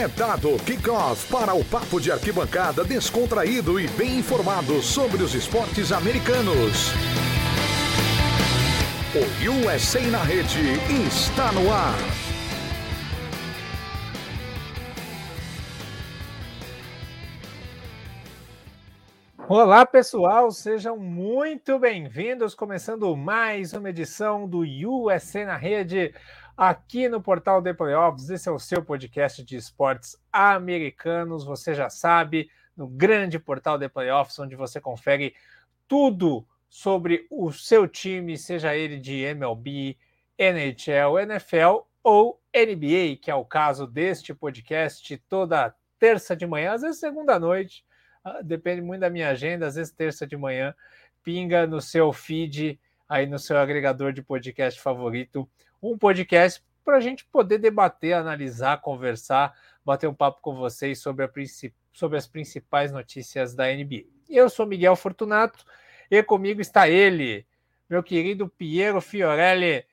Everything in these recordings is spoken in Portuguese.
É dado kickoff para o papo de arquibancada descontraído e bem informado sobre os esportes americanos. O USA na rede está no ar. Olá, pessoal, sejam muito bem-vindos. Começando mais uma edição do USA na Rede, aqui no portal The Playoffs. Esse é o seu podcast de esportes americanos. Você já sabe, no grande portal The Playoffs, onde você confere tudo sobre o seu time, seja ele de MLB, NHL, NFL ou NBA, que é o caso deste podcast, toda terça de manhã, às vezes segunda noite ah, depende muito da minha agenda, às vezes terça de manhã, pinga no seu feed, aí no seu agregador de podcast favorito, um podcast para a gente poder debater, analisar, conversar, bater um papo com vocês sobre, a, sobre as principais notícias da NBA. Eu sou Miguel Fortunato e comigo está ele, meu querido Piero Fiorelli.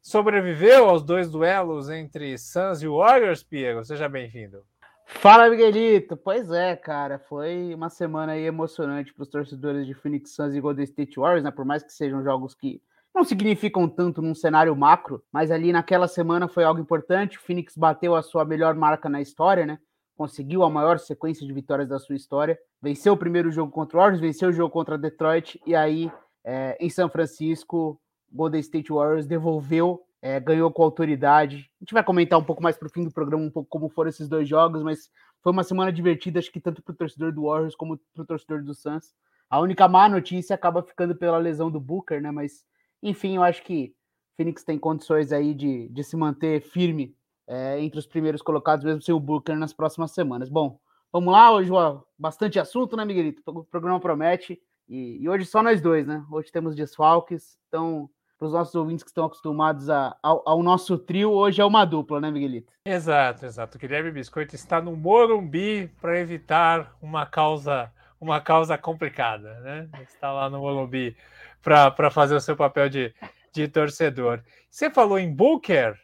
Sobreviveu aos dois duelos entre Suns e Warriors, Piero? Seja bem-vindo. Fala, Miguelito! Pois é, cara, foi uma semana emocionante para os torcedores de Phoenix Suns e Golden State Warriors, né? Por mais que sejam jogos que não significam tanto num cenário macro, mas ali naquela semana foi algo importante. O Phoenix bateu a sua melhor marca na história, né? Conseguiu a maior sequência de vitórias da sua história. Venceu o primeiro jogo contra o Warriors, venceu o jogo contra Detroit, e aí é, em São Francisco, Golden State Warriors devolveu é, ganhou com autoridade. A gente vai comentar um pouco mais para o fim do programa, um pouco como foram esses dois jogos, mas foi uma semana divertida, acho que tanto para o torcedor do Warriors como para o torcedor do Suns. A única má notícia acaba ficando pela lesão do Booker, né? Mas, enfim, eu acho que Phoenix tem condições aí de, de se manter firme é, entre os primeiros colocados, mesmo sem o Booker nas próximas semanas. Bom, vamos lá, hoje bastante assunto, né, Miguelito? O programa promete. E, e hoje só nós dois, né? Hoje temos desfalques, então para os nossos ouvintes que estão acostumados a, ao, ao, nosso trio, hoje é uma dupla, né, Miguelito? Exato, exato. O Guilherme Biscoito está no Morumbi para evitar uma causa uma causa complicada, né? Está lá no Morumbi para fazer o seu papel de, de torcedor. Você falou em Booker,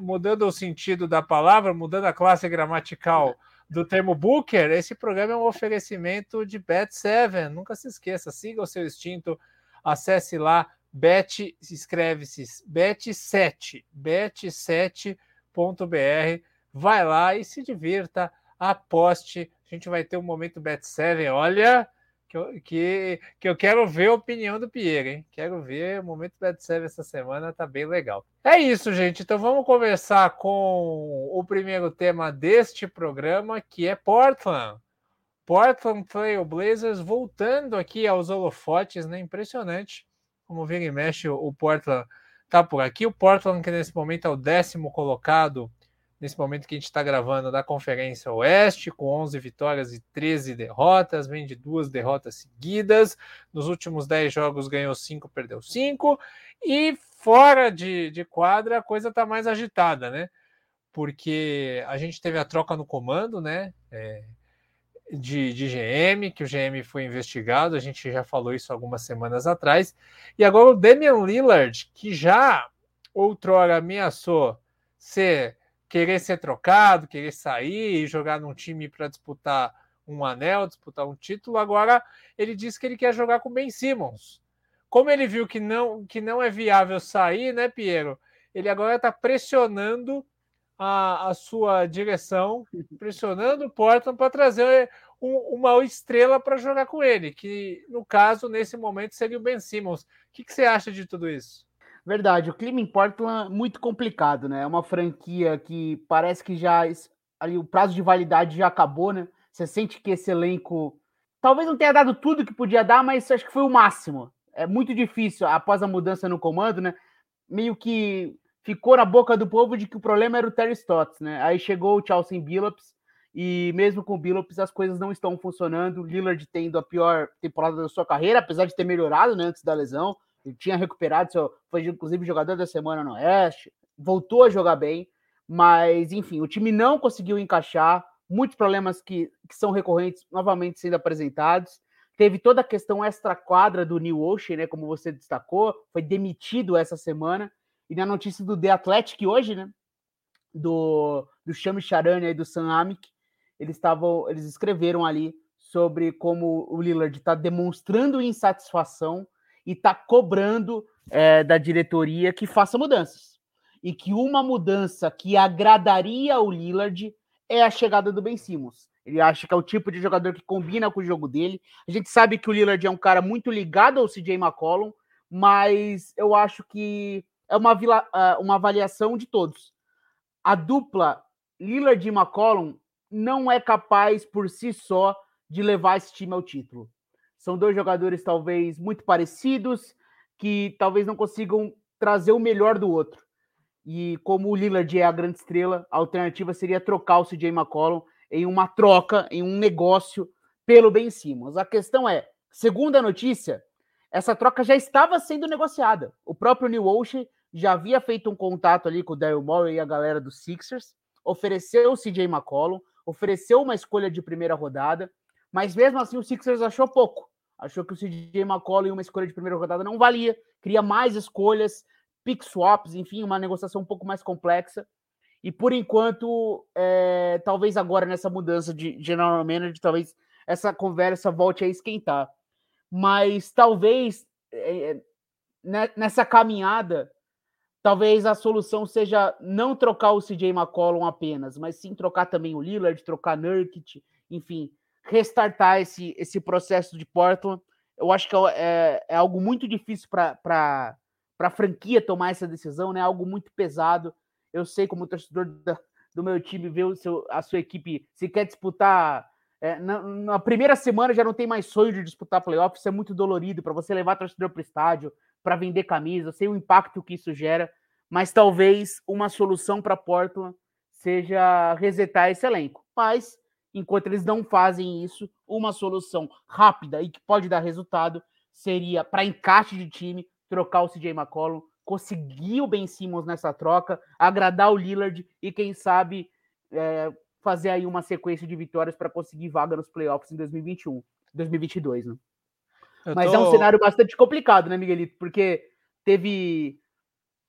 mudando o sentido da palavra, mudando a classe gramatical do termo Booker, esse programa é um oferecimento de Bet7. Nunca se esqueça, siga o seu instinto, acesse lá Bet, escreve-se Bet7, bet7.br. Vai lá e se divirta, aposte. A gente vai ter um momento Bet7. Olha, que eu, que, que eu quero ver a opinião do Pierre, hein? Quero ver o momento Bet7 essa semana, tá bem legal. É isso, gente. Então vamos conversar com o primeiro tema deste programa, que é Portland. Portland Trail Blazers voltando aqui aos holofotes, né? Impressionante como vira e mexe, o Portland tá por aqui. O Portland, que nesse momento é o décimo colocado, nesse momento que a gente está gravando, da Conferência Oeste, com 11 vitórias e 13 derrotas, vem de duas derrotas seguidas. Nos últimos 10 jogos ganhou 5, perdeu 5. E fora de, de quadra, a coisa está mais agitada, né? Porque a gente teve a troca no comando, né? É, de, de GM, que o GM foi investigado, a gente já falou isso algumas semanas atrás. E agora o Damian Lillard, que já outrora ameaçou ser, querer ser trocado, querer sair e jogar num time para disputar um anel, disputar um título, agora ele diz que ele quer jogar com Ben Simmons. Como ele viu que não, que não é viável sair, né, Piero? Ele agora está pressionando a, a sua direção, pressionando o Portland para trazer um, uma estrela para jogar com ele, que no caso, nesse momento, seria o Ben Simmons. O que, que você acha de tudo isso? Verdade, o clima em Portland é muito complicado, né? É uma franquia que parece que já ali o prazo de validade já acabou, né? Você sente que esse elenco talvez não tenha dado tudo que podia dar, mas acho que foi o máximo. É muito difícil após a mudança no comando, né? Meio que ficou na boca do povo de que o problema era o Terry Stotts, né? Aí chegou o Chelsea Billups e mesmo com o Billups as coisas não estão funcionando. Lillard tendo a pior temporada da sua carreira, apesar de ter melhorado né, antes da lesão. Tinha recuperado, foi inclusive jogador da semana no Oeste, voltou a jogar bem, mas enfim, o time não conseguiu encaixar. Muitos problemas que, que são recorrentes novamente sendo apresentados. Teve toda a questão extra-quadra do New Ocean, né? Como você destacou, foi demitido essa semana. E na notícia do The Athletic hoje, né? Do, do Shami Charania e do Sam Amick, eles estavam, eles escreveram ali sobre como o Lillard está demonstrando insatisfação e está cobrando é, da diretoria que faça mudanças. E que uma mudança que agradaria o Lillard é a chegada do Ben Simmons. Ele acha que é o tipo de jogador que combina com o jogo dele. A gente sabe que o Lillard é um cara muito ligado ao CJ McCollum, mas eu acho que é uma, é, uma avaliação de todos. A dupla Lillard e McCollum não é capaz por si só de levar esse time ao título. São dois jogadores talvez muito parecidos, que talvez não consigam trazer o melhor do outro. E como o Lillard é a grande estrela, a alternativa seria trocar o CJ McCollum em uma troca, em um negócio pelo Ben Simmons. A questão é, segundo a notícia, essa troca já estava sendo negociada. O próprio New Ocean já havia feito um contato ali com o Daryl Morey e a galera dos Sixers, ofereceu o CJ McCollum, ofereceu uma escolha de primeira rodada, mas mesmo assim o Sixers achou pouco. Achou que o CJ McCollum e uma escolha de primeira rodada não valia, queria mais escolhas, pick swaps, enfim, uma negociação um pouco mais complexa. E por enquanto, é, talvez agora nessa mudança de general manager, talvez essa conversa volte a esquentar. Mas talvez é, nessa caminhada, talvez a solução seja não trocar o CJ McCollum apenas, mas sim trocar também o Lillard, trocar Nurkic, enfim, restartar esse, esse processo de Portland. Eu acho que é, é, é algo muito difícil para a franquia tomar essa decisão, né? Algo muito pesado. Eu sei como torcedor da, do meu time ver seu, a sua equipe se quer disputar é, na, na, primeira semana já não tem mais sonho de disputar playoffs, isso é muito dolorido para você levar torcedor para o estádio, para vender camisa, eu sei o impacto que isso gera, mas talvez uma solução para Portland seja resetar esse elenco. Mas enquanto eles não fazem isso, uma solução rápida e que pode dar resultado seria para encaixe de time trocar o CJ McCollum, conseguir o Ben Simmons nessa troca, agradar o Lillard e quem sabe é, fazer aí uma sequência de vitórias para conseguir vaga nos playoffs em 2021, 2022, né? Eu Mas tô... é um cenário bastante complicado, né, Miguelito? Porque teve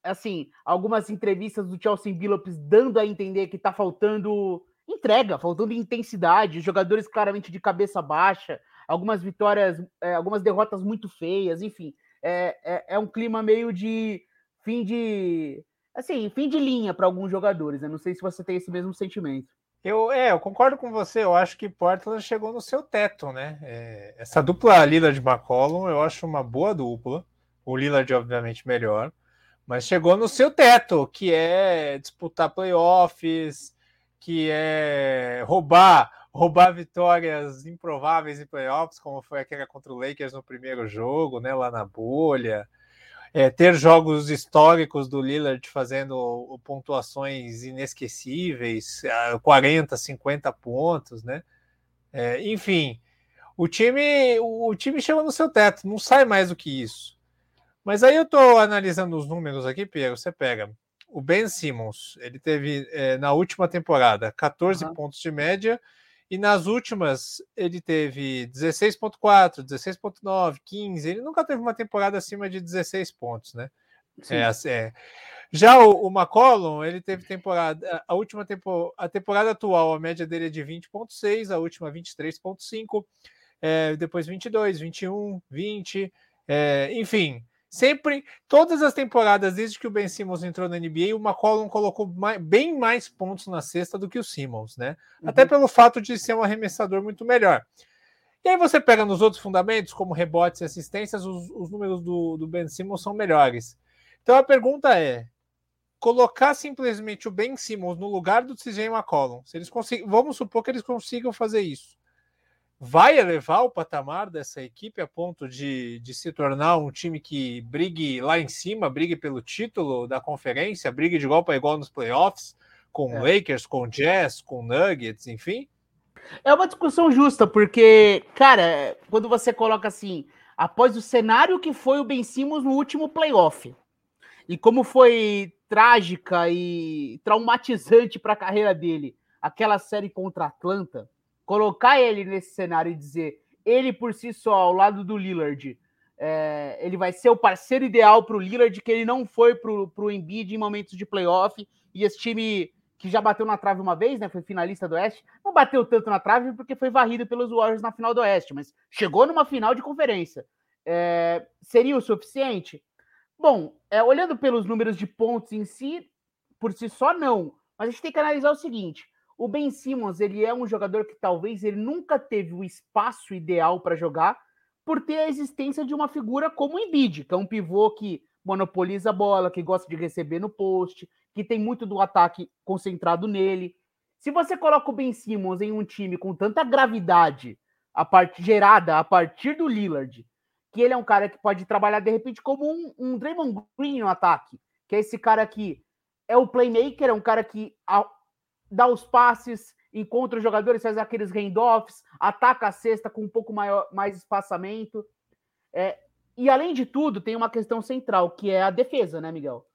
assim, algumas entrevistas do Chelsea Billups dando a entender que tá faltando entrega, faltando intensidade, jogadores claramente de cabeça baixa, algumas vitórias, é, algumas derrotas muito feias, enfim, é, é, é, um clima meio de fim de assim, fim de linha para alguns jogadores. Né? Não sei se você tem esse mesmo sentimento. Eu, é, eu concordo com você. Eu acho que Portland chegou no seu teto, né? É, essa dupla Lillard McCollum eu acho uma boa dupla. O Lillard, obviamente, melhor. Mas chegou no seu teto, que é disputar playoffs, que é roubar roubar vitórias improváveis em playoffs, como foi aquela contra o Lakers no primeiro jogo, né, lá na bolha. É, ter jogos históricos do Lillard fazendo pontuações inesquecíveis, 40, 50 pontos, né? É, enfim, o time, o time chegou no seu teto, não sai mais do que isso. Mas aí eu estou analisando os números aqui, Pedro. Você pega o Ben Simmons, ele teve é, na última temporada 14 uhum. pontos de média, e nas últimas ele teve 16,4, 16,9, 15. Ele nunca teve uma temporada acima de 16 pontos, né? É, é. Já o, o McCollum, ele teve temporada, a última tempo, a temporada atual, a média dele é de 20,6, a última 23,5, é, depois 22, 21, 20, é, enfim, Sempre, todas as temporadas, desde que o Ben Simmons entrou na NBA, o McCollum colocou mais, bem mais pontos na cesta do que o Simmons, né? Uhum. Até pelo fato de ser um arremessador muito melhor. E aí você pega nos outros fundamentos, como rebotes e assistências, os, os números do, do Ben Simmons são melhores. Então a pergunta é: colocar simplesmente o Ben Simmons no lugar do CJ McCollum, se eles conseguem, vamos supor que eles consigam fazer isso vai elevar o patamar dessa equipe a ponto de, de se tornar um time que brigue lá em cima, brigue pelo título da conferência, brigue de igual para igual nos playoffs, com é. Lakers, com Jazz, com Nuggets, enfim? É uma discussão justa, porque, cara, quando você coloca assim, após o cenário que foi o Ben Simmons no último playoff, e como foi trágica e traumatizante para a carreira dele aquela série contra Atlanta, colocar ele nesse cenário e dizer ele por si só, ao lado do Lillard, é, ele vai ser o parceiro ideal para o Lillard, que ele não foi para o Embiid em momentos de playoff, e esse time que já bateu na trave uma vez, né? Foi finalista do Oeste. Não bateu tanto na trave porque foi varrido pelos Warriors na final do Oeste, mas chegou numa final de conferência. É, seria o suficiente? Bom, é, olhando pelos números de pontos em si, por si só, não. Mas a gente tem que analisar o seguinte: o Ben Simmons ele é um jogador que talvez ele nunca teve o espaço ideal para jogar, por ter a existência de uma figura como o Embiid, que é um pivô que monopoliza a bola, que gosta de receber no post, que tem muito do ataque concentrado nele. Se você coloca o Ben Simmons em um time com tanta gravidade a part... gerada a partir do Lillard, que ele é um cara que pode trabalhar de repente como um, um Draymond Green no ataque, que é esse cara que é o playmaker, é um cara que dá os passes, encontra os jogadores, faz aqueles handoffs, ataca a cesta com um pouco maior, mais espaçamento. É, e além de tudo, tem uma questão central, que é a defesa, né, Miguel?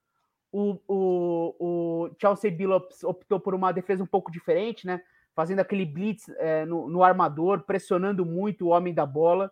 O, o, o Chelsea Billups optou por uma defesa um pouco diferente, né? Fazendo aquele blitz é, no, no armador, pressionando muito o homem da bola.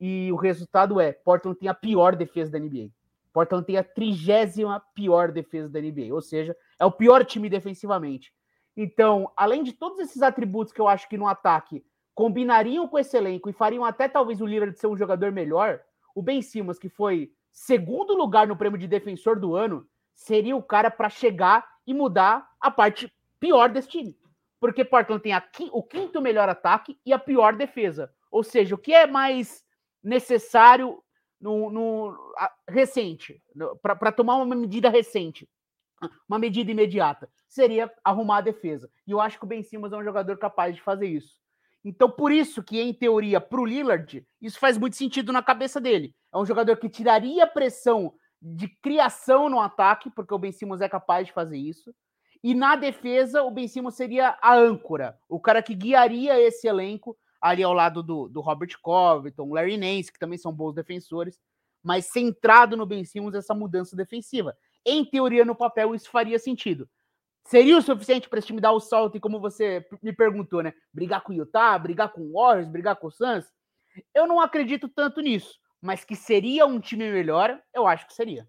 E o resultado é: Portland tem a pior defesa da NBA. Portland tem a trigésima pior defesa da NBA, ou seja, é o pior time defensivamente. Então, além de todos esses atributos que eu acho que no ataque combinariam com esse elenco e fariam até talvez o Lillard ser um jogador melhor, o Ben Simmons, que foi segundo lugar no prêmio de defensor do ano, seria o cara para chegar e mudar a parte pior desse time. Porque Portland tem a, o quinto melhor ataque e a pior defesa. Ou seja, o que é mais necessário no, no a, recente, para tomar uma medida recente, uma medida imediata, seria arrumar a defesa. E eu acho que o Ben Simmons é um jogador capaz de fazer isso. Então, por isso que, em teoria, para o Lillard, isso faz muito sentido na cabeça dele. É um jogador que tiraria pressão de criação no ataque, porque o Ben Simmons é capaz de fazer isso. E na defesa, o Ben Simmons seria a âncora, o cara que guiaria esse elenco ali ao lado do, do Robert Covington, Larry Nance, que também são bons defensores, mas centrado no Ben Simmons essa mudança defensiva. Em teoria, no papel, isso faria sentido. Seria o suficiente para esse time dar o salto e, como você me perguntou, né? Brigar com o Utah, brigar com o Warriors, brigar com o Suns? Eu não acredito tanto nisso, mas que seria um time melhor, eu acho que seria.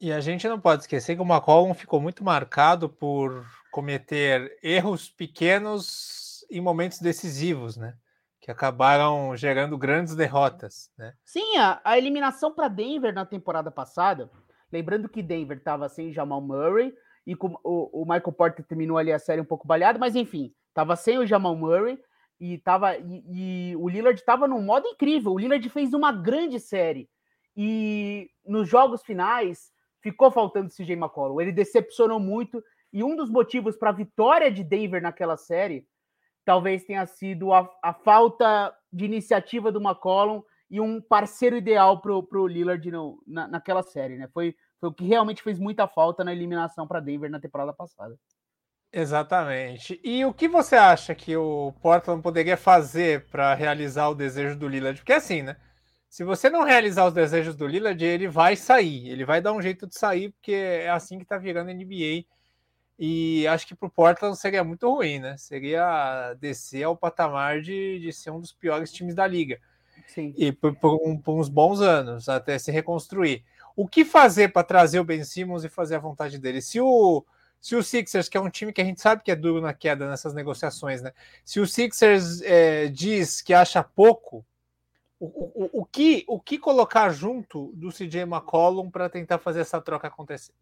E a gente não pode esquecer que o McCollum ficou muito marcado por cometer erros pequenos em momentos decisivos, né? que acabaram gerando grandes derrotas. Né? Sim, a, a eliminação para Denver na temporada passada, lembrando que Denver estava sem Jamal Murray e com, o, o, Michael Porter terminou ali a série um pouco baleado, mas enfim, estava sem o Jamal Murray e, tava, e, e o Lillard estava num modo incrível. O Lillard fez uma grande série e nos jogos finais ficou faltando o CJ McCollum. Ele decepcionou muito e um dos motivos para a vitória de Denver naquela série talvez tenha sido a, a falta de iniciativa do McCollum e um parceiro ideal para o Lillard no, na, naquela série, né? Foi, foi o que realmente fez muita falta na eliminação para Denver na temporada passada. Exatamente. E o que você acha que o Portland poderia fazer para realizar o desejo do Lillard? Porque assim, né? Se você não realizar os desejos do Lillard, ele vai sair. Ele vai dar um jeito de sair, porque é assim que tá virando a NBA e acho que para o Portland seria muito ruim, né? Seria descer ao patamar de, de ser um dos piores times da liga. Sim. E por, por, um, por uns bons anos, até se reconstruir. O que fazer para trazer o Ben Simmons e fazer a vontade dele? Se o, se o Sixers, que é um time que a gente sabe que é duro na queda nessas negociações, né? Se o Sixers é, diz que acha pouco, o, o, o, que, o que colocar junto do CJ McCollum para tentar fazer essa troca acontecer?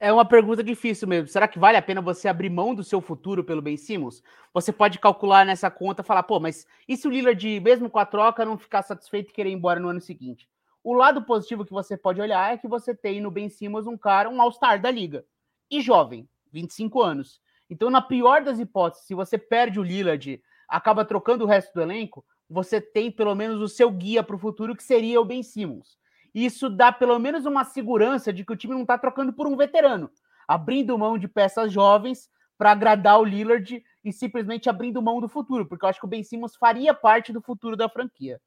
É uma pergunta difícil mesmo. Será que vale a pena você abrir mão do seu futuro pelo Ben Simmons? Você pode calcular nessa conta falar, pô, mas e se o Lillard, mesmo com a troca, não ficar satisfeito e querer ir embora no ano seguinte? O lado positivo que você pode olhar é que você tem no Ben Simmons um cara, um All-Star da liga. E jovem, 25 anos. Então, na pior das hipóteses, se você perde o Lillard, acaba trocando o resto do elenco, você tem pelo menos o seu guia para o futuro, que seria o Ben Simmons. Isso dá pelo menos uma segurança de que o time não está trocando por um veterano, abrindo mão de peças jovens para agradar o Lillard e simplesmente abrindo mão do futuro, porque eu acho que o Ben Simmons faria parte do futuro da franquia.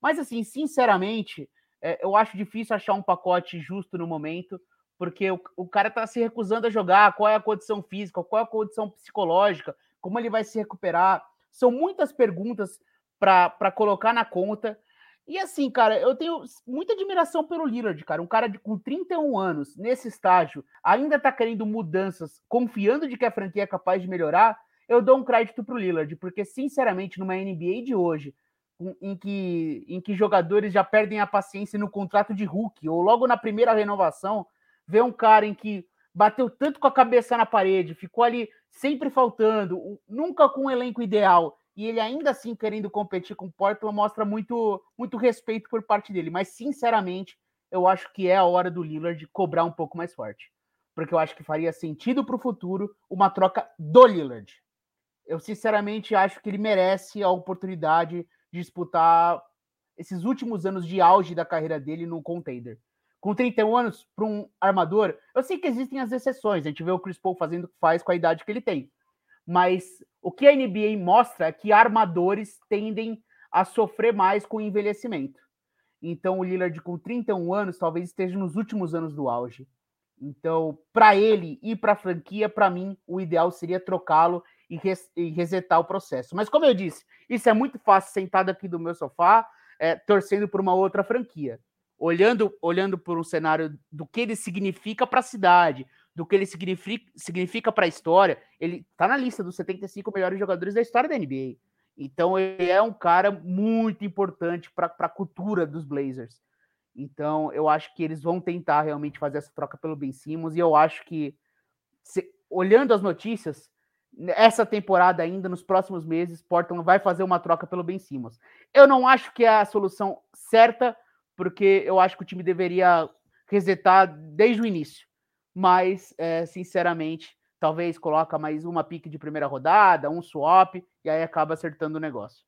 Mas, assim, sinceramente, é, eu acho difícil achar um pacote justo no momento, porque o, o cara está se recusando a jogar, qual é a condição física, qual é a condição psicológica, como ele vai se recuperar. São muitas perguntas para colocar na conta. E assim, cara, eu tenho muita admiração pelo Lillard, cara. Um cara de, com 31 anos, nesse estágio, ainda tá querendo mudanças, confiando de que a franquia é capaz de melhorar. Eu dou um crédito pro Lillard, porque, sinceramente, numa NBA de hoje, em que, em que jogadores já perdem a paciência no contrato de Hulk, ou logo na primeira renovação, ver um cara em que bateu tanto com a cabeça na parede, ficou ali sempre faltando, nunca com um elenco ideal, e ele ainda assim querendo competir com o Portland mostra muito, muito respeito por parte dele. Mas, sinceramente, eu acho que é a hora do Lillard cobrar um pouco mais forte. Porque eu acho que faria sentido para o futuro uma troca do Lillard. Eu, sinceramente, acho que ele merece a oportunidade de disputar esses últimos anos de auge da carreira dele no contender. Com 31 anos, para um armador, eu sei que existem as exceções. A gente vê o Chris Paul fazendo o que faz com a idade que ele tem mas o que a NBA mostra é que armadores tendem a sofrer mais com o envelhecimento. Então, o Lillard, com 31 anos, talvez esteja nos últimos anos do auge. Então, para ele e para a franquia, para mim, o ideal seria trocá-lo e, res e, resetar o processo. Mas, como eu disse, isso é muito fácil sentado aqui do meu sofá, é, torcendo por uma outra franquia. Olhando, olhando por um cenário do que ele significa para a cidade, do que ele significa, significa para a história. Ele está na lista dos 75 melhores jogadores da história da NBA. Então ele é um cara muito importante para a cultura dos Blazers. Então eu acho que eles vão tentar realmente fazer essa troca pelo Ben Simmons e eu acho que se, olhando as notícias, essa temporada ainda nos próximos meses, Portland vai fazer uma troca pelo Ben Simmons. Eu não acho que é a solução certa, porque eu acho que o time deveria resetar desde o início mas é, sinceramente, talvez coloca mais uma pique de primeira rodada, um swap, e aí acaba acertando o negócio.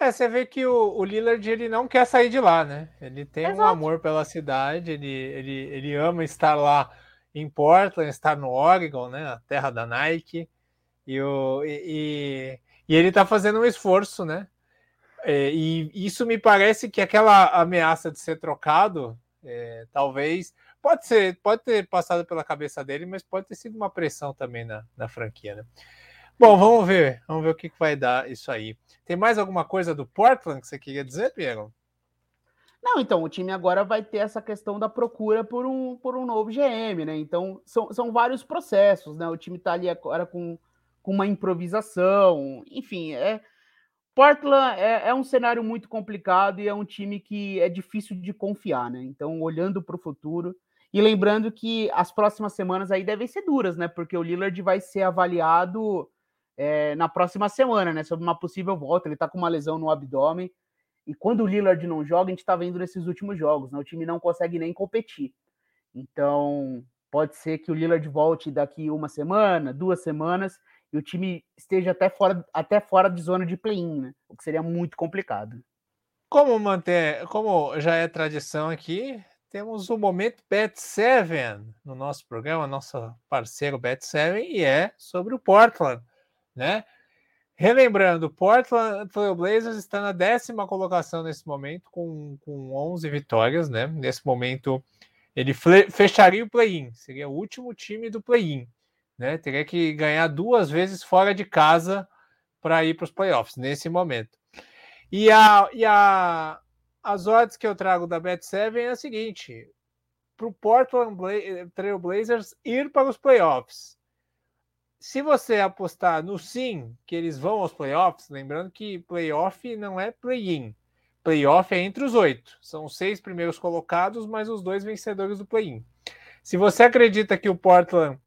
É, você vê que o, o Lillard ele não quer sair de lá, né? Ele tem Exato. um amor pela cidade, ele, ele, ele ama estar lá em Portland, estar no Oregon, né? A terra da Nike. E, o, e, e ele está fazendo um esforço, né? É, e isso me parece que aquela ameaça de ser trocado, é, talvez Pode ser, pode ter passado pela cabeça dele, mas pode ter sido uma pressão também na, na franquia, né? Bom, vamos ver, vamos ver o que, que vai dar isso aí. Tem mais alguma coisa do Portland que você queria dizer, Piero? Não, então, o time agora vai ter essa questão da procura por um, por um novo GM, né? Então, são, são vários processos, né? O time tá ali agora com, com uma improvisação, enfim, é. Portland é, é um cenário muito complicado e é um time que é difícil de confiar, né? Então, olhando para o futuro, e lembrando que as próximas semanas aí devem ser duras, né? Porque o Lillard vai ser avaliado é, na próxima semana, né? Sobre uma possível volta. Ele tá com uma lesão no abdômen. E quando o Lillard não joga, a gente tá vendo nesses últimos jogos, né? O time não consegue nem competir. Então, pode ser que o Lillard volte daqui uma semana, duas semanas, e o time esteja até fora, até fora de zona de play-in, né? O que seria muito complicado. Como manter, como já é tradição aqui, temos o momento Bet7 no nosso programa, nosso parceiro Bet7, e é sobre o Portland, né? Relembrando, Portland Trail Blazers está na décima colocação nesse momento, com, com 11 vitórias, né? Nesse momento, ele fecharia o play-in, seria o último time do play-in, né? Teria que ganhar duas vezes fora de casa para ir para os playoffs, nesse momento. E a, e a, as odds que eu trago da Bet7 é a seguinte: para o Portland Bla Trail Blazers ir para os playoffs. Se você apostar no sim, que eles vão aos playoffs, lembrando que playoff não é play-in. Playoff é entre os oito. São os seis primeiros colocados, mais os dois vencedores do play-in. Se você acredita que o Portland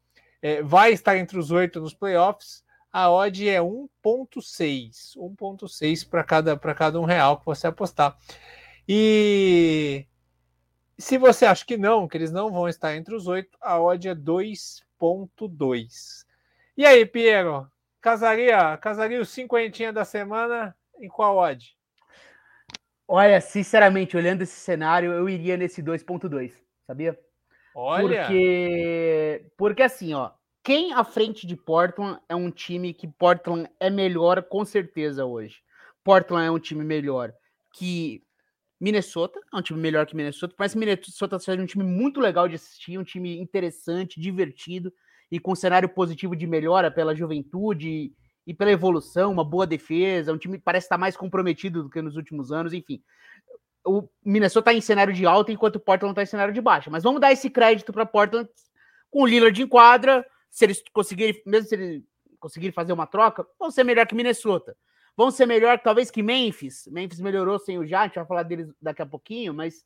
é, vai estar entre os oito nos playoffs, a odd é 1.6. 1.6 para cada, cada um real que você apostar. E se você acha que não, que eles não vão estar entre os oito, a odd é 2.2. E aí, Piero, casaria, casaria o cinquentinha da semana em qual odd? Olha, sinceramente, olhando esse cenário, eu iria nesse 2.2, sabia? Olha. Porque, porque assim, ó, quem à frente de Portland é um time que Portland é melhor com certeza hoje. Portland é um time melhor que Minnesota, é um time melhor que Minnesota, mas Minnesota seja um time muito legal de assistir, um time interessante, divertido e com cenário positivo de melhora pela juventude e, pela evolução, uma boa defesa, um time que parece estar mais comprometido do que nos últimos anos, enfim. O Minnesota está em cenário de alta, enquanto o Portland está em cenário de baixa. Mas vamos dar esse crédito para Portland com o Lillard em quadra, se eles conseguirem, mesmo se eles conseguirem fazer uma troca, vão ser melhor que Minnesota. Vão ser melhor talvez que Memphis. Memphis melhorou sem o Já, a gente vai falar deles daqui a pouquinho, mas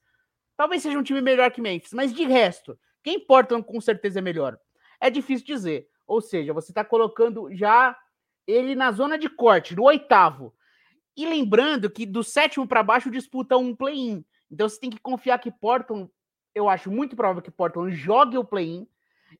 talvez seja um time melhor que Memphis. Mas de resto, quem Portland com certeza é melhor? É difícil dizer. Ou seja, você está colocando já ele na zona de corte, no oitavo. E lembrando que do sétimo para baixo disputa um play-in. Então você tem que confiar que Portland, eu acho muito provável que Portland jogue o play-in.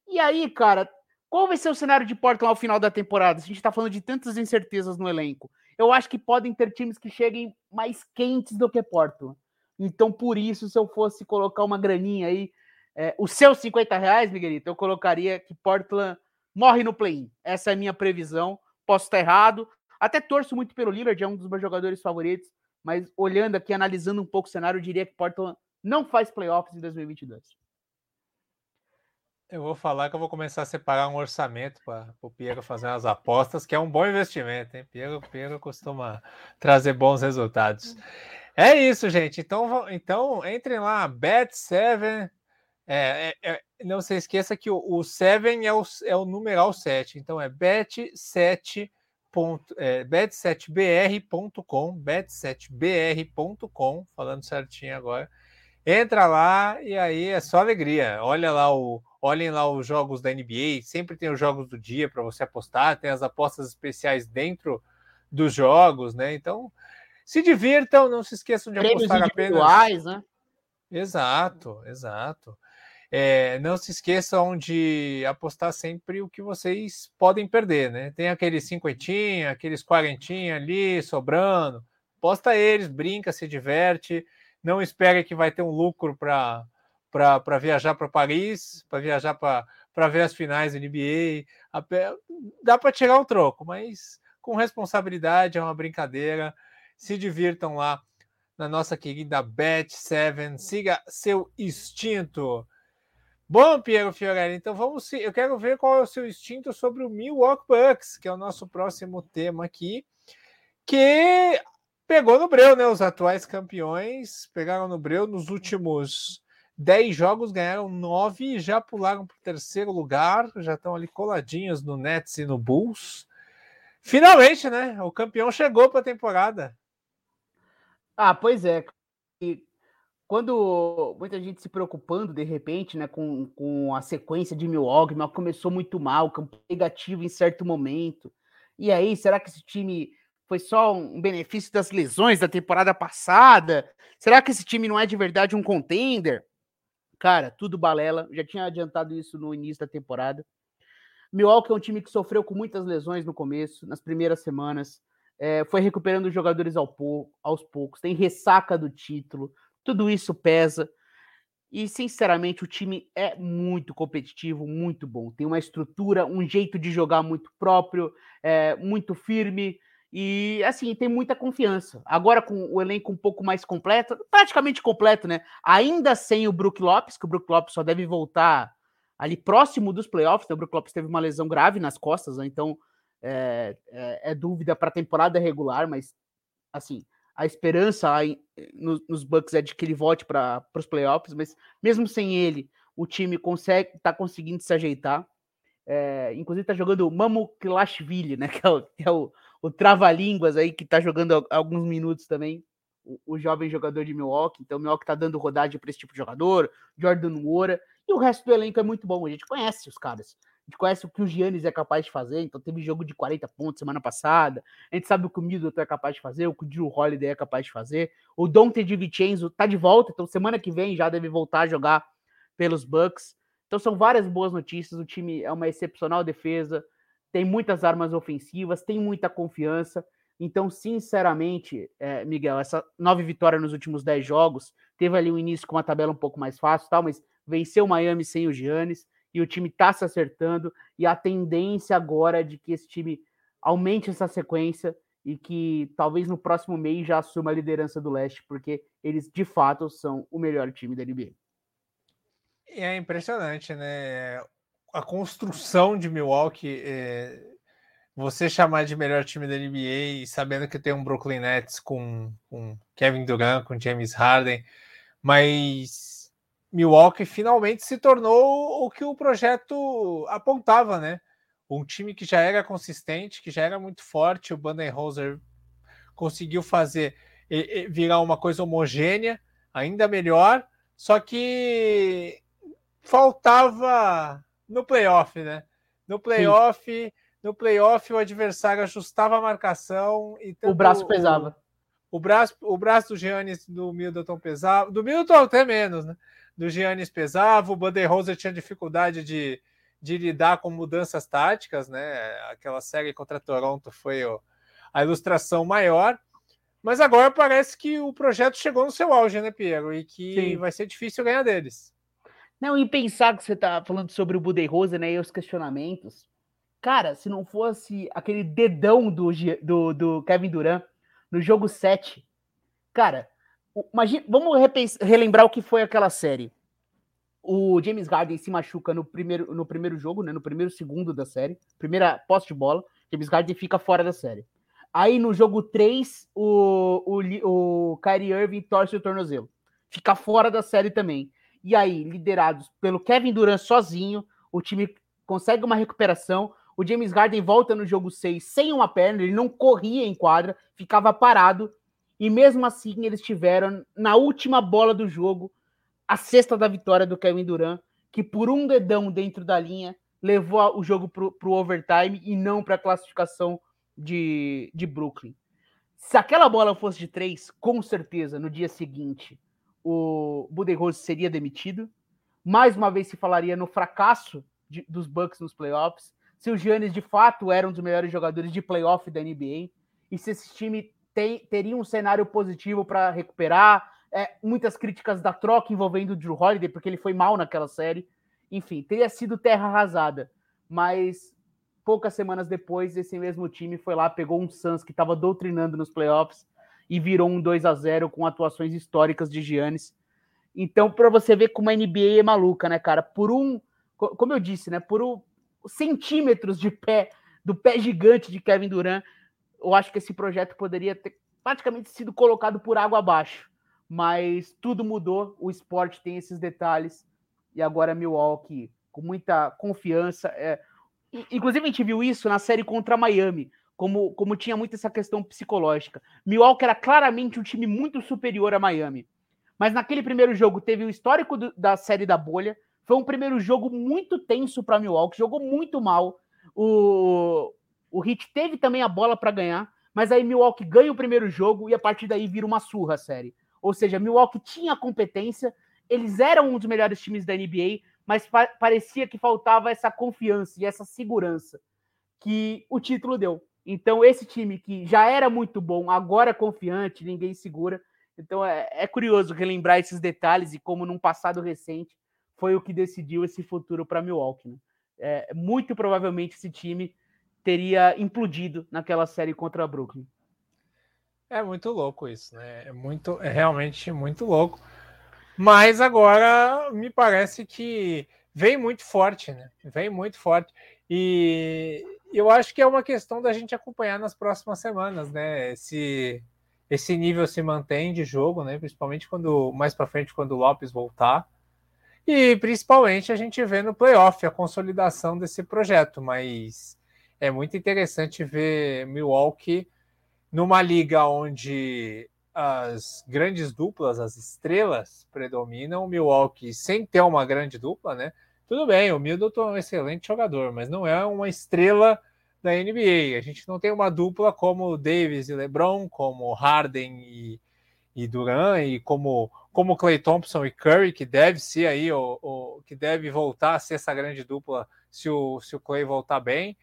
E aí, cara, qual vai ser o cenário de Portland ao final da temporada? A gente está falando de tantas incertezas no elenco. Eu acho que podem ter times que cheguem mais quentes do que Portland. Então, por isso, se eu fosse colocar uma graninha aí, é, os seus 50 reais, Miguelito, eu colocaria que Portland morre no play-in. Essa é a minha previsão. Posso estar errado. Até torço muito pelo Lillard, é um dos meus jogadores favoritos. Mas olhando aqui, analisando um pouco o cenário, eu diria que Portland não faz playoffs em 2022. Eu vou falar que eu vou começar a separar um orçamento para o Piero fazer umas apostas, que é um bom investimento, hein? Piero, Piero costuma trazer bons resultados. É isso, gente. Então, então entrem lá, Bet7. É, é, é, não se esqueça que o, o 7 é o, é o numeral 7. Então é bet7. É, bet7br.com, bet7br.com, falando certinho agora. Entra lá e aí é só alegria. Olha lá o, olhem lá os jogos da NBA, sempre tem os jogos do dia para você apostar, tem as apostas especiais dentro dos jogos, né? Então, se divirtam, não se esqueçam de Prêmios apostar apenas. Né? Exato, exato. É, não se esqueçam de apostar sempre o que vocês podem perder, né? Tem aqueles cinquentinha, aqueles quarentinha ali sobrando. Aposta eles, brinca, se diverte não espere que vai ter um lucro para para viajar para Paris, para viajar para ver as finais da NBA. Dá para tirar um troco, mas com responsabilidade, é uma brincadeira. Se divirtam lá na nossa querida Bet7. Siga seu instinto. Bom, Piero Fiorelli, então vamos. Eu quero ver qual é o seu instinto sobre o Milwaukee Bucks, que é o nosso próximo tema aqui. Que pegou no breu, né? Os atuais campeões pegaram no breu nos últimos 10 jogos, ganharam 9 e já pularam para o terceiro lugar, já estão ali coladinhos no Nets e no Bulls. Finalmente, né? O campeão chegou para a temporada. Ah, pois é. Quando muita gente se preocupando de repente, né, com, com a sequência de Milwaukee, Milwaukee começou muito mal, campo negativo em certo momento. E aí, será que esse time foi só um benefício das lesões da temporada passada? Será que esse time não é de verdade um contender? Cara, tudo balela. Já tinha adiantado isso no início da temporada. Milwaukee é um time que sofreu com muitas lesões no começo, nas primeiras semanas. É, foi recuperando os jogadores ao pou, aos poucos. Tem ressaca do título. Tudo isso pesa. E, sinceramente, o time é muito competitivo, muito bom. Tem uma estrutura, um jeito de jogar muito próprio, é, muito firme. E assim, tem muita confiança. Agora com o elenco um pouco mais completo, praticamente completo, né? Ainda sem o Brook Lopes, que o Brook Lopes só deve voltar ali próximo dos playoffs. Né? O Brook Lopes teve uma lesão grave nas costas, né? então é, é, é dúvida para a temporada regular, mas assim, a esperança nos, Bucks é de que ele volte para os playoffs, mas mesmo sem ele, o time consegue tá conseguindo se ajeitar. É, inclusive tá jogando o Mamu Klashvili, né? Que é o, é o o Trava-Línguas aí, que tá jogando alguns minutos também, o, o, jovem jogador de Milwaukee. Então, Milwaukee tá dando rodagem para esse tipo de jogador, Jordan Moura, e o resto do elenco é muito bom. A gente conhece os caras. A gente conhece o que o Giannis é capaz de fazer, então teve jogo de 40 pontos semana passada. A gente sabe o que o Middleton é capaz de fazer, o que o Drew Holiday é capaz de fazer. O Dante DiVincenzo tá de volta, então semana que vem já deve voltar a jogar pelos Bucks. Então são várias boas notícias. O time é uma excepcional defesa tem muitas armas ofensivas, tem muita confiança. Então, sinceramente, é, Miguel, essa nove vitórias nos últimos dez jogos, teve ali um início com uma tabela um pouco mais fácil, tal, mas venceu o Miami sem o Giannis e o time está se acertando. E a tendência agora é de que esse time aumente essa sequência e que talvez no próximo mês já assuma a liderança do leste, porque eles de fato são o melhor time da NBA. É impressionante, né? a construção de Milwaukee é, você chamar de melhor time da NBA, sabendo que tem um Brooklyn Nets com, com Kevin Durant, com James Harden, mas Milwaukee finalmente se tornou o que o projeto apontava, né? Um time que já era consistente, que já era muito forte, o Budenholzer conseguiu fazer virar uma coisa homogênea, ainda melhor, só que faltava no playoff, né? No playoff, Sim. no playoff o adversário ajustava a marcação e o braço pesava. O, o, braço, o braço do Giannis do Middleton pesava, do Middleton até menos, né? Do Giannis pesava, o Budenholzer tinha dificuldade de, de lidar com mudanças táticas, né? Aquela série contra Toronto foi o, a ilustração maior. Mas agora parece que o projeto chegou no seu auge, né, Piero? E que Sim. vai ser difícil ganhar deles. Não, e pensar que você tá falando sobre o Budenholzer, né, e os questionamentos. Cara, se não fosse aquele dedão do, do, do Kevin Durant no jogo 7, cara, imagina, vamos relembrar o que foi aquela série. O James Harden se machuca no primeiro, no primeiro jogo, né, no primeiro segundo da série, primeira posse de bola, James Harden fica fora da série. Aí no jogo 3, o, o, o Kyrie Irving torce o tornozelo. Fica fora da série também. E aí, liderados pelo Kevin Durant sozinho, o time consegue uma recuperação. O James Harden volta no jogo 6 sem uma perna, ele não corria em quadra, ficava parado. E mesmo assim, eles tiveram, na última bola do jogo, a sexta da vitória do Kevin Durant, que por um dedão dentro da linha levou o jogo para o overtime e não para a classificação de, de Brooklyn. Se aquela bola fosse de três, com certeza, no dia seguinte, o Budenholzer seria demitido. Mais uma vez se falaria no fracasso de, dos Bucks nos playoffs. Se o Giannis de fato era um dos melhores jogadores de playoff da NBA. E se esse time tem, teria um cenário positivo para recuperar. É, muitas críticas da troca envolvendo o Drew Holiday, porque ele foi mal naquela série. Enfim, teria sido terra arrasada. Mas poucas semanas depois, esse mesmo time foi lá, pegou um Suns que estava doutrinando nos playoffs e virou um 2 a 0 com atuações históricas de Giannis. Então, para você ver como a NBA é maluca, né, cara? Por um, como eu disse, né, por um, centímetros de pé do pé gigante de Kevin Durant, eu acho que esse projeto poderia ter praticamente sido colocado por água abaixo. Mas tudo mudou, o esporte tem esses detalhes e agora Milwaukee com muita confiança, é, Inclusive, a gente viu isso na série contra Miami, como, como tinha muito essa questão psicológica. Milwaukee era claramente um time muito superior a Miami. Mas naquele primeiro jogo teve o histórico do, da série da bolha. Foi um primeiro jogo muito tenso para Milwaukee, jogou muito mal. O, o Heat teve também a bola para ganhar, mas aí Milwaukee ganha o primeiro jogo e a partir daí vira uma surra a série. Ou seja, Milwaukee tinha competência, eles eram um dos melhores times da NBA, mas pa parecia que faltava essa confiança e essa segurança que o título deu. Então, esse time que já era muito bom, agora é confiante, ninguém segura. Então, é, é curioso relembrar esses detalhes e como num passado recente foi o que decidiu esse futuro para Milwaukee. Né? É, muito provavelmente esse time teria implodido naquela série contra a Brooklyn. É muito louco isso, né? É muito, é realmente muito louco. Mas agora me parece que vem muito forte, né? Vem muito forte. E eu acho que é uma questão da gente acompanhar nas próximas semanas, né? Se esse nível se mantém de jogo, né? Principalmente quando mais para frente, quando o Lopes voltar. E principalmente a gente vê no playoff a consolidação desse projeto. Mas é muito interessante ver Milwaukee numa liga onde as grandes duplas, as estrelas predominam, Milwaukee sem ter uma grande dupla, né? Tudo bem, o Middleton é um excelente jogador, mas não é uma estrela da NBA. A gente não tem uma dupla como Davis e LeBron, como Harden e, e Duran, e como como Clay Thompson e Curry, que deve ser aí o que deve voltar a ser essa grande dupla se o, se o Clay voltar bem.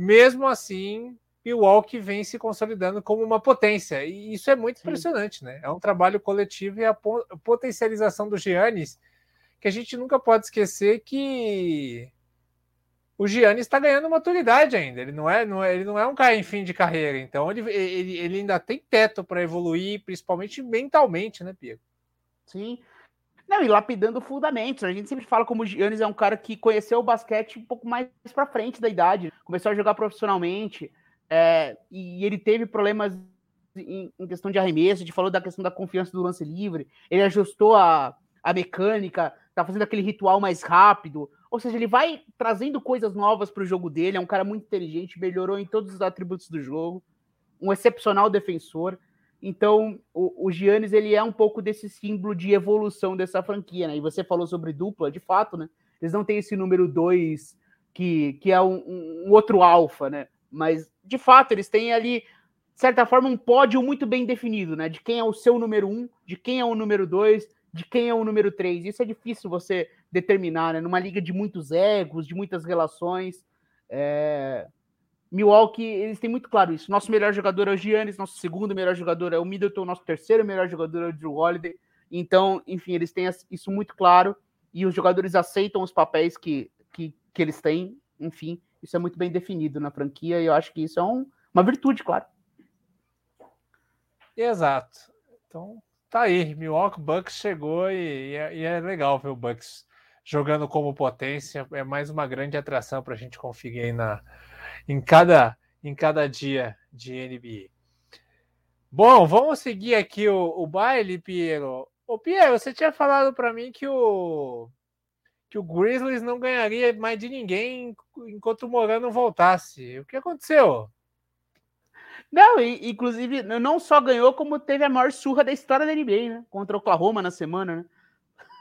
Mesmo assim, Milwaukee vem se consolidando como uma potência. E isso é muito impressionante, né? É um trabalho coletivo e a potencialização do Giannis, que a gente nunca pode esquecer que o Giannis está ganhando maturidade ainda. Ele não é, não é, ele não é um cara em fim de carreira. Então ele, ele, ele ainda tem teto para evoluir, principalmente mentalmente, né, Piero? Sim. Não, e lapidando fundamentos. A gente sempre fala como o Giannis é um cara que conheceu o basquete um pouco mais para frente da idade, começou a jogar profissionalmente, é, e ele teve problemas em, em, questão de arremesso, gente falou da questão da confiança do lance livre, ele ajustou a, a mecânica, tá fazendo aquele ritual mais rápido, ou seja, ele vai trazendo coisas novas para o jogo dele, é um cara muito inteligente, melhorou em todos os atributos do jogo, um excepcional defensor. Então, o, o Giannis, ele é um pouco desse símbolo de evolução dessa franquia, né? E você falou sobre dupla, de fato, né? Eles não têm esse número 2 que, que é um, um outro alfa, né? Mas, de fato, eles têm ali, de certa forma, um pódio muito bem definido, né? De quem é o seu número 1, um, de quem é o número 2, de quem é o número 3. Isso é difícil você determinar, né? Numa liga de muitos egos, de muitas relações. É... Milwaukee, eles têm muito claro isso. Nosso melhor jogador é o Giannis, nosso segundo melhor jogador é o Middleton, nosso terceiro melhor jogador é o Drew Holiday. Então, enfim, eles têm isso muito claro e os jogadores aceitam os papéis que, que, que eles têm. Enfim, isso é muito bem definido na franquia e eu acho que isso é um, uma virtude, claro. Exato. Então, tá aí. Milwaukee Bucks chegou e, e, é, e é legal ver o Bucks jogando como potência. É mais uma grande atração para a gente conferir aí na em cada, em cada dia de NBA. Bom, vamos seguir aqui o, o baile, Piero. Ô, Piero, você tinha falado para mim que o que o Grizzlies não ganharia mais de ninguém enquanto o Moran não voltasse. O que aconteceu? Não, inclusive, não só ganhou, como teve a maior surra da história da NBA, né? Contra o Oklahoma na semana, né?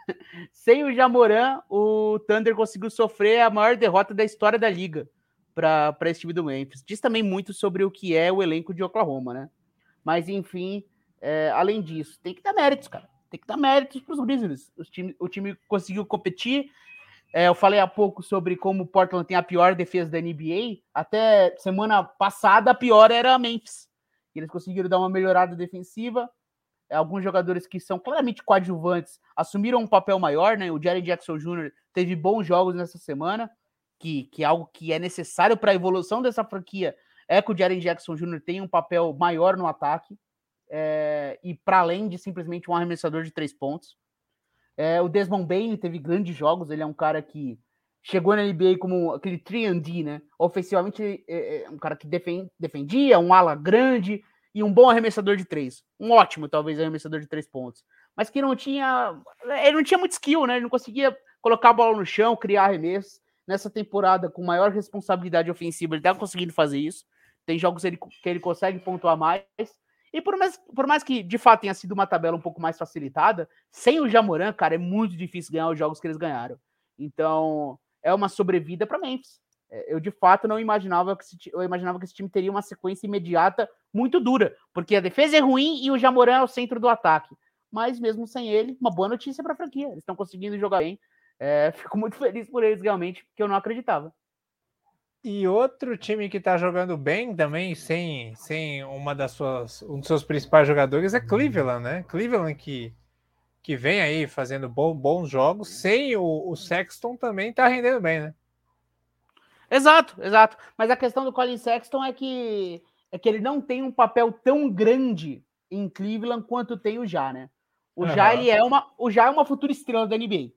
Sem o Jamoran, o Thunder conseguiu sofrer a maior derrota da história da liga para esse time do Memphis. Diz também muito sobre o que é o elenco de Oklahoma, né? Mas, enfim, é, além disso, tem que dar méritos, cara. Tem que dar méritos para os Grizzlies. O time, o time conseguiu competir. É, eu falei há pouco sobre como o Portland tem a pior defesa da NBA. Até semana passada, a pior era a Memphis. Eles conseguiram dar uma melhorada defensiva. É, alguns jogadores que são claramente coadjuvantes assumiram um papel maior, né? O Jerry Jackson Jr. teve bons jogos nessa semana que, que é algo que é necessário para a evolução dessa franquia é que o Jaren Jackson Jr. tenha um papel maior no ataque é, e para além de simplesmente um arremessador de três pontos. É, o Desmond Bain teve grandes jogos, ele é um cara que chegou na NBA como aquele 3D, né? Ofensivamente, é, é um cara que defend, defendia, um ala grande e um bom arremessador de três. Um ótimo, talvez, arremessador de três pontos. Mas que não tinha. Ele não tinha muito skill, né? Ele não conseguia colocar a bola no chão, criar arremessos nessa temporada com maior responsabilidade ofensiva, ele tá conseguindo fazer isso. Tem jogos ele, que ele consegue pontuar mais. E por mais, por mais que de fato tenha sido uma tabela um pouco mais facilitada, sem o Jamoran, cara, é muito difícil ganhar os jogos que eles ganharam. Então, é uma sobrevida para Memphis. É, eu de fato não imaginava que esse, eu imaginava que esse time teria uma sequência imediata muito dura, porque a defesa é ruim e o Jamoran é o centro do ataque. Mas mesmo sem ele, uma boa notícia para a franquia. Eles estão conseguindo jogar bem. É, fico muito feliz por eles, realmente, porque eu não acreditava. E outro time que está jogando bem também, sem, sem uma das suas, um dos seus principais jogadores, é Cleveland, né? Cleveland que, que vem aí fazendo bom, bons jogos, sem o, o Sexton também está rendendo bem, né? Exato, exato. Mas a questão do Colin Sexton é que, é que ele não tem um papel tão grande em Cleveland quanto tem o Já, né? O uhum. Já ele é uma, o Já é uma futura estrela da NBA.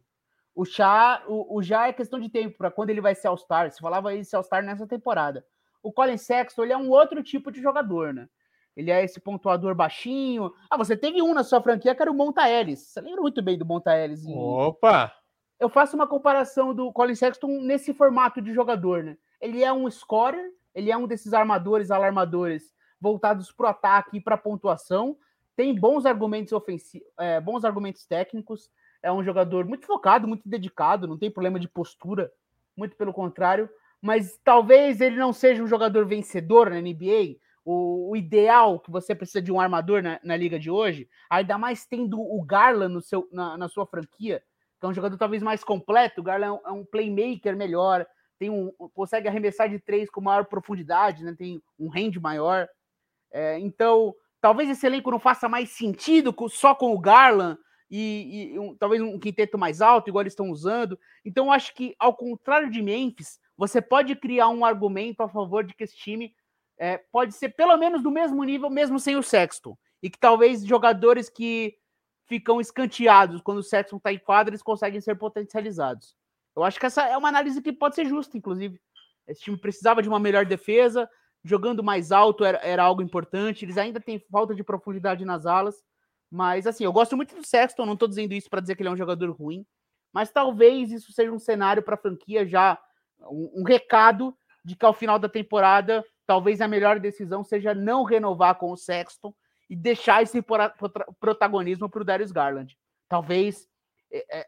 O chá, o, o já é questão de tempo para quando ele vai ser All-Star. Se falava ele ser All-Star nessa temporada. O Colin Sexton, ele é um outro tipo de jogador, né? Ele é esse pontuador baixinho. Ah, você teve um na sua franquia que era o Monta Ellis. Você lembra muito bem do Monta Ellis? Opa! Eu faço uma comparação do Colin Sexton nesse formato de jogador, né? Ele é um scorer, ele é um desses armadores, alarmadores voltados para o ataque e para pontuação. Tem bons argumentos ofensivos, é, bons argumentos técnicos é um jogador muito focado, muito dedicado, não tem problema de postura, muito pelo contrário, mas talvez ele não seja um jogador vencedor na NBA. O, o ideal que você precisa de um armador na, na, liga de hoje, ainda mais tendo o Garland no seu, na, na sua franquia, que é um jogador talvez mais completo. O Garland é um, é um playmaker melhor, tem um, consegue arremessar de três com maior profundidade, né? tem um range maior. É, então, talvez esse elenco não faça mais sentido só com o Garland e, e um, talvez um quinteto mais alto, igual eles estão usando. Então, acho que, ao contrário de Memphis, você pode criar um argumento a favor de que esse time é, pode ser pelo menos do mesmo nível, mesmo sem o Sexton. E que talvez jogadores que ficam escanteados. Quando o Sexton está em quadra, eles conseguem ser potencializados. Eu acho que essa é uma análise que pode ser justa, inclusive. Esse time precisava de uma melhor defesa, jogando mais alto era, era algo importante. Eles ainda têm falta de profundidade nas alas. Mas, assim, eu gosto muito do Sexton, não estou dizendo isso para dizer que ele é um jogador ruim, mas talvez isso seja um cenário para a franquia já, um, um, recado de que ao final da temporada, talvez a melhor decisão seja não renovar com o Sexton e deixar esse protagonismo para o Darius Garland. Talvez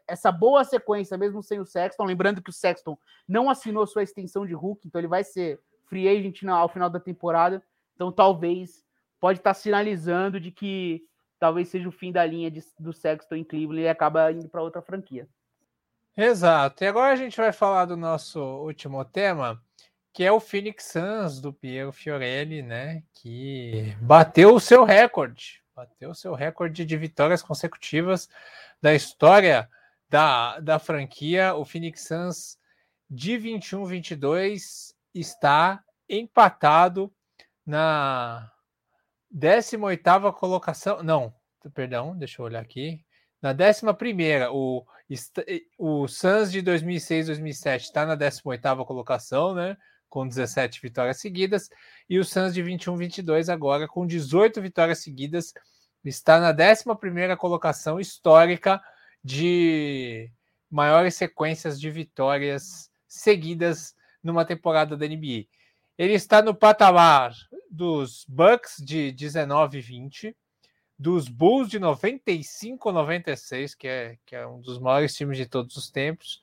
essa boa sequência, mesmo sem o Sexton, lembrando que o Sexton não assinou sua extensão de Hulk, então ele vai ser free agent ao final da temporada, então talvez pode estar tá sinalizando de que talvez seja o fim da linha de, do Sexton em Cleveland e acaba indo para outra franquia. Exato. E agora a gente vai falar do nosso último tema, que é o Phoenix Suns do Piero Fiorelli, né? Que bateu o seu recorde, bateu o seu recorde de vitórias consecutivas da história da, da franquia. O Phoenix Suns de 21-22 está empatado na 18 colocação. Não, perdão, deixa eu olhar aqui. Na 11, o, o Suns de 2006, 2007 está na 18 colocação, né? Com 17 vitórias seguidas. E o Suns de 21, 22 agora com 18 vitórias seguidas está na 11 colocação histórica de maiores sequências de vitórias seguidas numa temporada da NBA. Ele está no patamar dos Bucks de 19 e 20, dos Bulls de 95 96, que é, que é um dos maiores times de todos os tempos,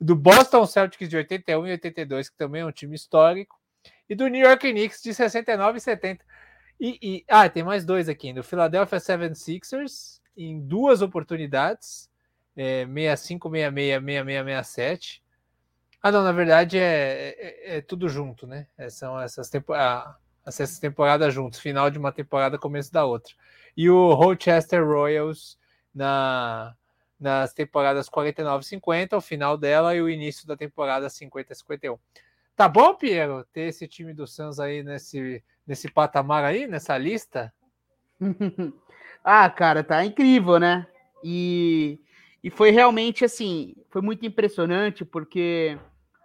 do Boston Celtics de 81 e 82, que também é um time histórico, e do New York Knicks de 69 e 70. E, e ah, tem mais dois aqui, do Philadelphia 76ers, em duas oportunidades, é, 65, 66, 66, 67. Ah, não, na verdade é, é, é tudo junto, né? É, são essas temporadas essa temporada juntos, final de uma temporada, começo da outra. E o Rochester Royals na, nas temporadas 49 50, o final dela, e o início da temporada 50 51. Tá bom, Piero, ter esse time do Suns aí nesse, nesse patamar aí, nessa lista? ah, cara, tá incrível, né? E, e foi realmente assim, foi muito impressionante, porque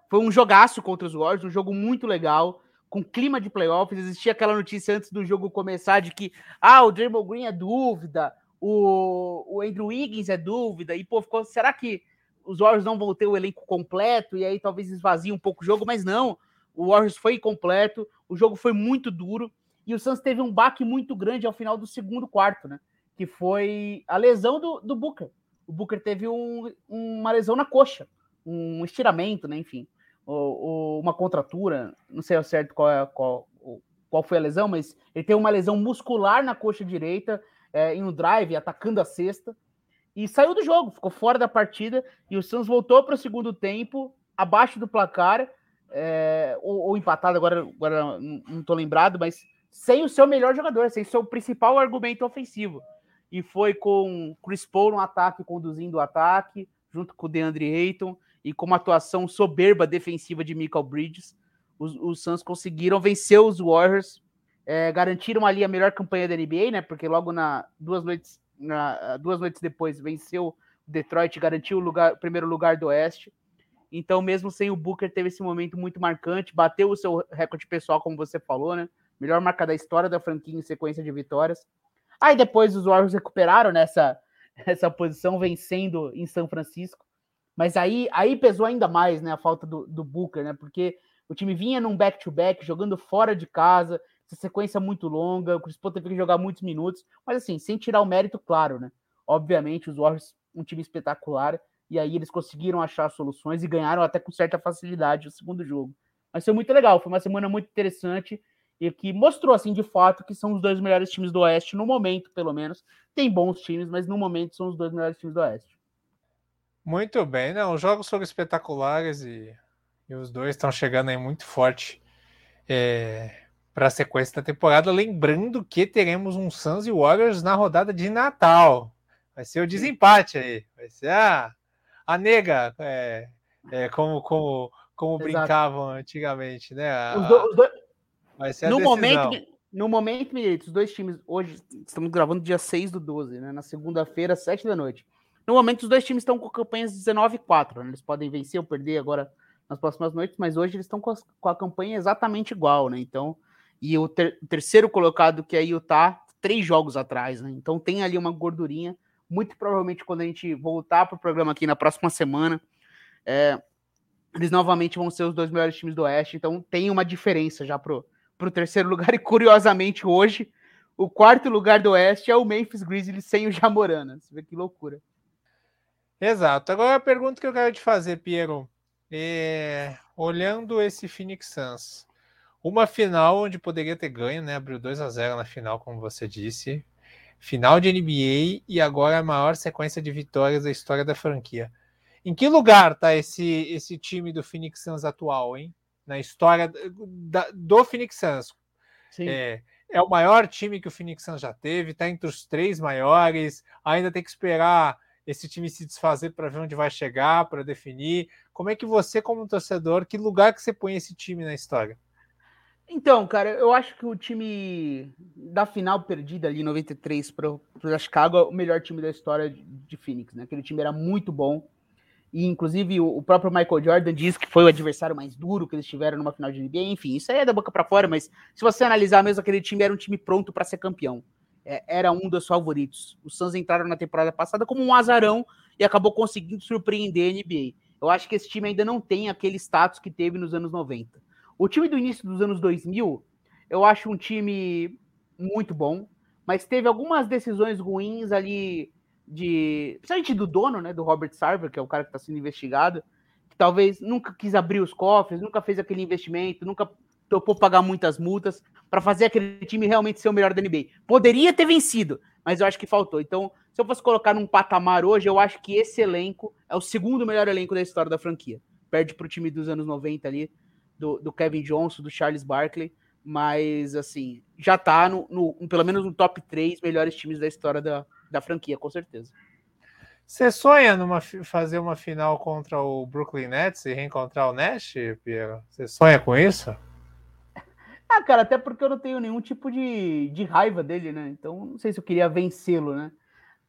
foi um jogaço contra os Warriors, um jogo muito legal com clima de playoffs. Existia aquela notícia antes do jogo começar de que ah, o Draymond Green é dúvida, o, o Andrew Wiggins é dúvida, e pô, ficou, será que os Warriors não vão ter o elenco completo e aí talvez esvazie um pouco o jogo, mas não. O Warriors foi completo, o jogo foi muito duro e o Suns teve um baque muito grande ao final do segundo quarto, né? Que foi a lesão do, do Booker. O Booker teve um, uma lesão na coxa, um estiramento, né? Enfim ou, ou uma contratura, não sei ao certo qual, é, qual, qual foi a lesão, mas ele tem uma lesão muscular na coxa direita, é, em um drive, atacando a cesta, e saiu do jogo, ficou fora da partida, e o Suns voltou para o segundo tempo, abaixo do placar, é, ou, ou, empatado, agora, agora não estou lembrado, mas sem o seu melhor jogador, sem o seu principal argumento ofensivo. E foi com Chris Paul no ataque, conduzindo o ataque, junto com o DeAndre Ayton, e com uma atuação soberba defensiva de Michael Bridges, os, os Suns conseguiram vencer os Warriors, é, garantiram ali a melhor campanha da NBA, né? Porque logo na duas noites, na, duas noites depois venceu o Detroit, garantiu o lugar, primeiro lugar do Oeste. Então, mesmo sem o Booker, teve esse momento muito marcante, bateu o seu recorde pessoal, como você falou, né? Melhor marca da história da franquia em sequência de vitórias. Aí depois os Warriors recuperaram nessa essa posição, vencendo em São Francisco. Mas aí, aí pesou ainda mais, né, a falta do, do Booker, né? Porque o time vinha num back-to-back, -back, jogando fora de casa, essa sequência muito longa, o Chris Paul teve que jogar muitos minutos, mas assim, sem tirar o mérito, claro, né? Obviamente, os Warriors, um time espetacular, e aí eles conseguiram achar soluções e ganharam até com certa facilidade o segundo jogo. Mas foi muito legal, foi uma semana muito interessante e que mostrou, assim, de fato, que são os dois melhores times do Oeste, no momento, pelo menos. Tem bons times, mas no momento são os dois melhores times do Oeste. Muito bem, não, os jogos foram espetaculares e, e os dois estão chegando aí muito forte é, para a sequência da temporada. Lembrando que teremos um Suns e Warriors na rodada de Natal. Vai ser o desempate aí, vai ser a, a nega, é, é, como, como, como brincavam antigamente, né? A, os do, os vai ser no momento, No momento, os dois times, hoje estamos gravando dia 6 do 12, né? Na segunda-feira, 7 da noite. No momento, os dois times estão com campanhas 19 e 4. Né? Eles podem vencer ou perder agora nas próximas noites, mas hoje eles estão com, com, a campanha exatamente igual, né? Então, e o, ter, terceiro colocado, que é Utah, três jogos atrás, né? Então tem ali uma gordurinha. Muito provavelmente, quando a gente voltar para o programa aqui na próxima semana, é, eles novamente vão ser os dois melhores times do Oeste. Então tem uma diferença já pro o terceiro lugar, e curiosamente hoje, o quarto lugar do Oeste é o Memphis Grizzlies sem o Jamorana. Você vê que loucura. Exato. Agora a pergunta que eu quero te fazer, Piero, é, olhando esse Phoenix Suns, uma final onde poderia ter ganho, né? Abriu 2 a 0 na final, como você disse. Final de NBA e agora a maior sequência de vitórias da história da franquia. Em que lugar tá esse, esse time do Phoenix Suns atual, hein? na história da, do Phoenix Suns. É, é, o maior time que o Phoenix Suns já teve, está entre os três maiores, ainda tem que esperar esse time se desfazer para ver onde vai chegar, para definir. Como é que você, como torcedor, que lugar que você põe esse time na história? Então, cara, eu acho que o time da final perdida ali, 93 para Chicago, é o melhor time da história de Phoenix, né? Aquele time era muito bom e inclusive o, próprio Michael Jordan diz que foi o adversário mais duro que eles tiveram numa final de NBA. Enfim, isso aí é da boca para fora, mas se você analisar mesmo aquele time, era um time pronto para ser campeão. É, era um dos favoritos. Os Suns entraram na temporada passada como um azarão e acabou conseguindo surpreender a NBA. Eu acho que esse time ainda não tem aquele status que teve nos anos 90. O time do início dos anos 2000, eu acho um time muito bom, mas teve algumas decisões ruins ali de. Principalmente do dono, né? Do Robert Sarver, que é o cara que está sendo investigado, que talvez nunca quis abrir os cofres, nunca fez aquele investimento, nunca topou pagar muitas multas para fazer aquele time realmente ser o melhor da NBA. Poderia ter vencido, mas eu acho que faltou. Então, se eu fosse colocar num patamar hoje, eu acho que esse elenco é o segundo melhor elenco da história da franquia. Perde para o time dos anos 90 ali, do, do, Kevin Johnson, do Charles Barkley, mas assim, já está no, no, pelo menos no top 3 melhores times da história da, da franquia, com certeza. Você sonha numa fazer uma final contra o Brooklyn Nets e reencontrar o Nash, Piero? Você sonha com isso? Ah, cara, até porque eu não tenho nenhum tipo de, de raiva dele, né? Então não sei se eu queria vencê-lo, né?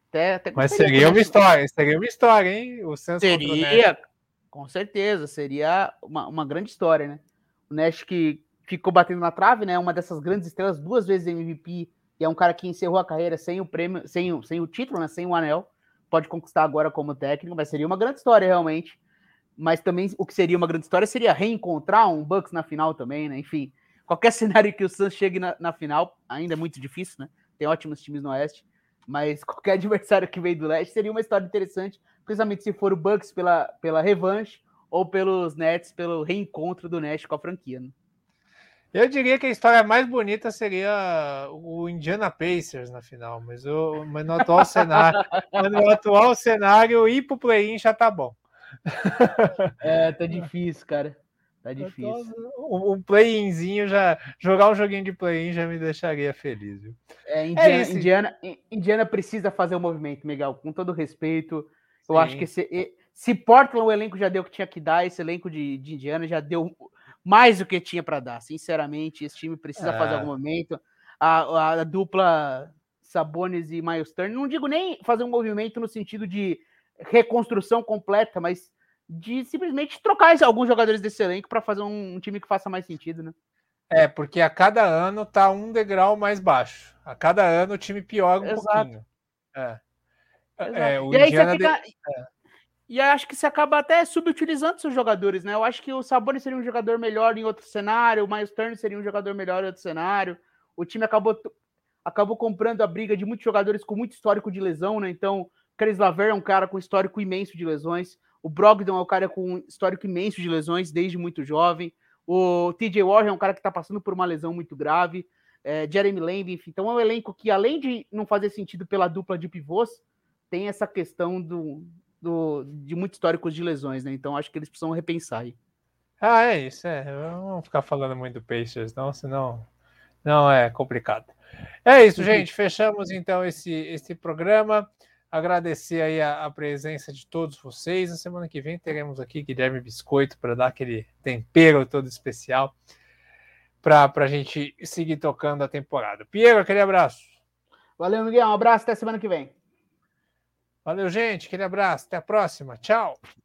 Até, até Mas seria uma história, seria uma história, hein? O Suns seria, com certeza, seria uma, uma grande história, né? O Nash que ficou batendo na trave, né? Uma dessas grandes estrelas, duas vezes MVP e é um cara que encerrou a carreira sem o prêmio, sem o, sem o título, né, sem o anel, pode conquistar agora como técnico, mas seria uma grande história realmente. Mas também o que seria uma grande história seria reencontrar um Bucks na final também, né? Enfim, qualquer cenário que o Suns chegue na, na final, ainda é muito difícil, né? Tem ótimos times no Oeste, mas qualquer adversário que veio do Leste seria uma história interessante, principalmente se for o Bucks pela, pela revanche ou pelos Nets pelo reencontro do Nash com a franquia. Né? Eu diria que a história mais bonita seria o Indiana Pacers na final, mas, o, mas no atual cenário, no atual cenário, ir pro play-in já tá bom. É, tá difícil, cara. Tá difícil. Um, um play-inzinho já. Jogar um joguinho de play-in já me deixaria feliz, viu? É, Indiana, é Indiana, Indiana, precisa fazer o um movimento, Miguel, com todo respeito. Eu Sim. acho que se, se Portland o elenco já deu o que tinha que dar, esse elenco de, de Indiana já deu mais do que tinha para dar. Sinceramente, esse time precisa é. fazer algum momento. A, a, dupla Sabonis e Miles Turner, não digo nem fazer um movimento no sentido de reconstrução completa, mas de simplesmente trocar alguns jogadores desse elenco para fazer um, um, time que faça mais sentido, né? É, porque a cada ano tá um degrau mais baixo. A cada ano o time piora um Exato. pouquinho. É. É, o e aí você fica... de... é. E acho que você acaba até subutilizando seus jogadores, né? Eu acho que o Sabonis seria um jogador melhor em outro cenário, o Miles Turner seria um jogador melhor em outro cenário. O time acabou, acabou comprando a briga de muitos jogadores com muito histórico de lesão, né? Então, Chris Laver é um cara com histórico imenso de lesões. O Brogdon é um cara com histórico imenso de lesões desde muito jovem. O TJ Warren é um cara que está passando por uma lesão muito grave. É, Jeremy Lamb, enfim. Então é um elenco que, além de não fazer sentido pela dupla de pivôs, tem essa questão do, do, de muitos históricos de lesões, né? Então acho que eles precisam repensar aí. Ah, é isso, é. Vamos ficar falando muito do Pacers, não, senão não é complicado. É isso, gente. Fechamos então esse, esse programa. Agradecer aí a, a, presença de todos vocês. Na semana que vem teremos aqui Guilherme Biscoito para dar aquele tempero todo especial. para a gente seguir tocando a temporada. Piero, aquele abraço. Valeu, Miguel. Um abraço, até semana que vem. Valeu, gente. Aquele abraço. Até a próxima. Tchau.